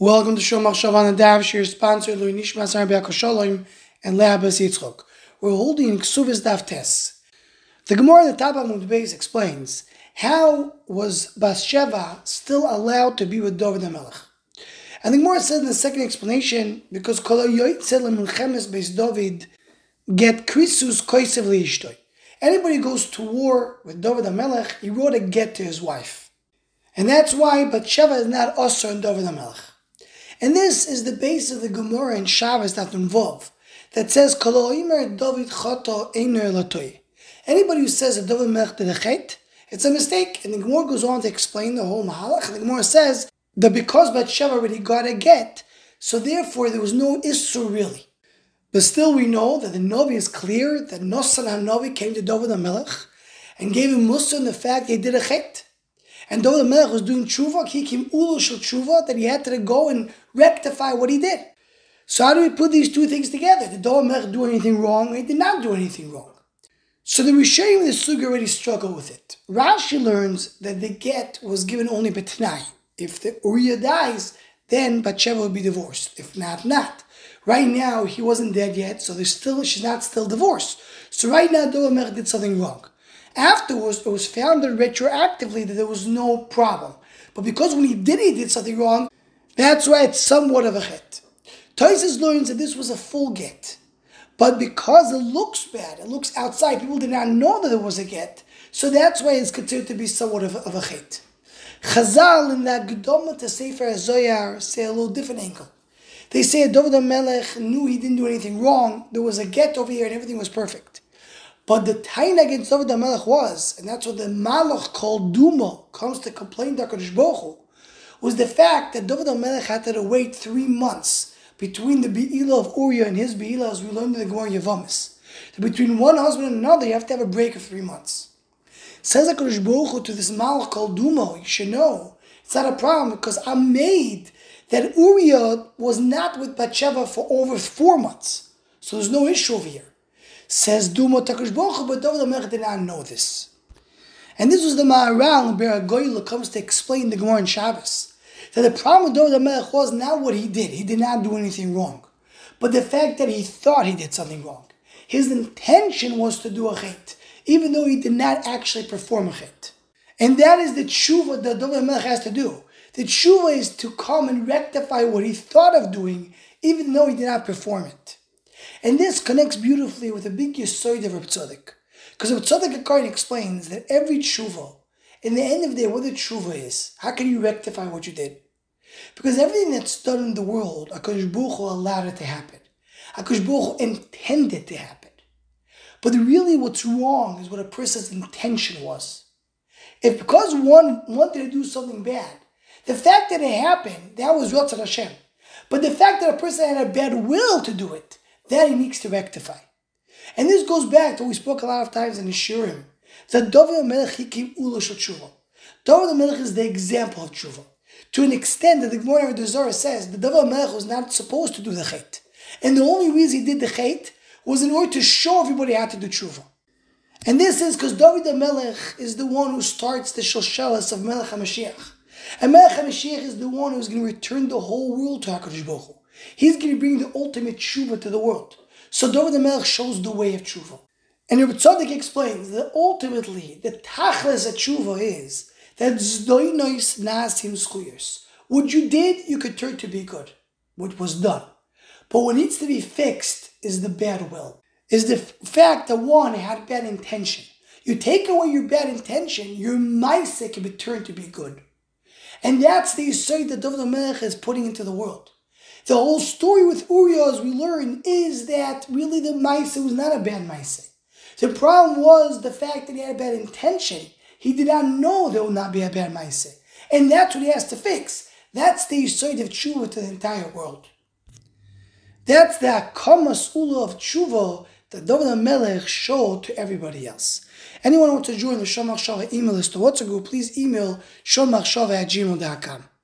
Welcome to Shomach Shavan Dav, your sponsor, L'iluy Nishmas Rabbi Shalom and Leah Bas Yitzchok. We're holding in Ksuvis Daf Tes. The Gemara in the Tabak Mudbeis explains how was Bathsheba still allowed to be with David HaMelech. And the Gemara says in the second explanation, because Kol Yoitzel Milchemes Beis David get Krisus Koisev Liishtoi. Anybody goes to war with David HaMelech, he wrote a get to his wife. And that's why Bathsheba is not Osir and David HaMelech. And this is the base of the Gemara in Shabbos that involve that says David Choto Anybody who says that David Melech did a chet, it's a mistake. And the Gemara goes on to explain the whole Mahalach. The Gemara says that because Bathsheba already got a get, so therefore there was no issue really. But still we know that the Novi is clear that Nosan HaNovi came to David HaMelech and gave him Musa in the fact he did a chet. And though the Melech was doing tshuva, he came ulu shel tshuva, that he had to go and rectify what he did. So how do we put these two things together? Did David Melech do anything wrong? He did not do anything wrong. So the Rishayim in the Sugya already struggle with it. Rashi learns that the get was given only Betnai. If the Uriah dies, then Bathsheba will be divorced. If not, not. Right now, he wasn't dead yet, so there's still she's not still divorced. So right now, Melech did something wrong. Afterwards, it was found that retroactively that there was no problem. But because when he did, he did something wrong, that's why it's somewhat of a hit. Toises learns that this was a full get. But because it looks bad, it looks outside, people did not know that it was a get. So that's why it's considered to be somewhat of a, of a chit. Chazal in that Gedoma to Sefer Zohar say a little different angle. They say David Melech knew he didn't do anything wrong. There was a get over here and everything was perfect. But the tain against David HaMelech was, and that's what the Malach called Duma comes to complain to HaKadosh Baruch was the fact that David HaMelech had to wait three months between the Be'ilah of Uriah and his Be'ilah, as we learned in the Gemara Yavamis. So between one husband and another, you have to have a break of three months. Says HaKadosh Baruch to this Malach called Duma, you should know, it's not a problem because I'm made that Uriah was not with Bathsheba for over four months. So there's no issue over here. Says Duma Takash Baruch but David HaMelech did not know this. And this was the Maharal in Be'er HaGolah comes to explain the Gemara in Shabbos. That the problem with David HaMelech was not what he did. He did not do anything wrong. But the fact that he thought he did something wrong. His intention was to do a chait, even though he did not actually perform a chait. And that is the tshuva that David HaMelech has to do. The tshuva is to come and rectify what he thought of doing, even though he did not perform it. And this connects beautifully with a big yisoid of Reb Tzadok. Because Reb Tzadok Akarin explains that every tshuva, in the end of the day, what the tshuva is, how can you rectify what you did? Because everything that's done in the world, HaKadosh Baruch allowed it to happen. HaKadosh Baruch intended to happen. But really what's wrong is what a person's intention was. If because one wanted to do something bad, the fact that it happened, that was Ratzon Hashem. But the fact that a person had a bad will to do it, that he needs to rectify. And this goes back to what we spoke a lot of times in Shurim. That David Melech Hikim Ula Tshuva. David Melech is the example of Tshuva. To an extent that the Gemara of Zohar says that David Melech was not supposed to do the Chet. And the only reason he did the Chet was in order to show everybody how to do Tshuva. And this is because David Melech is the one who starts the Shoshelas of Melech HaMashiach. And Melech HaMashiach is the one who's going to return the whole world to HaKadosh Baruch Hu. He's going to bring the ultimate tshuva to the world. So David Melech shows the way of tshuva. And Rabbi Tzadok explains that ultimately the tachlis of tshuva is that zdoinois nasim schuyers. What you did, you could turn to be good. What was done. But what needs to be fixed is the bad will. Is the fact that one had bad intention. You take away your bad intention, your mindset can be turned to be good. And that's the Yisrael that David Melech is putting into the world. The whole story with Uriah, as we learn, is that really the Maisa was not a bad Maisa. The problem was the fact that he had a bad intention. He did not know there would not be a bad Maisa. And that's what he has to fix. That's the Yisrael of Tshuva to the entire world. That's the Akamas Ula of Tshuva that David Melech showed to everybody else. Anyone who wants to join the Shomach Shava email list or WhatsApp group, please email shomachshava at gmail.com.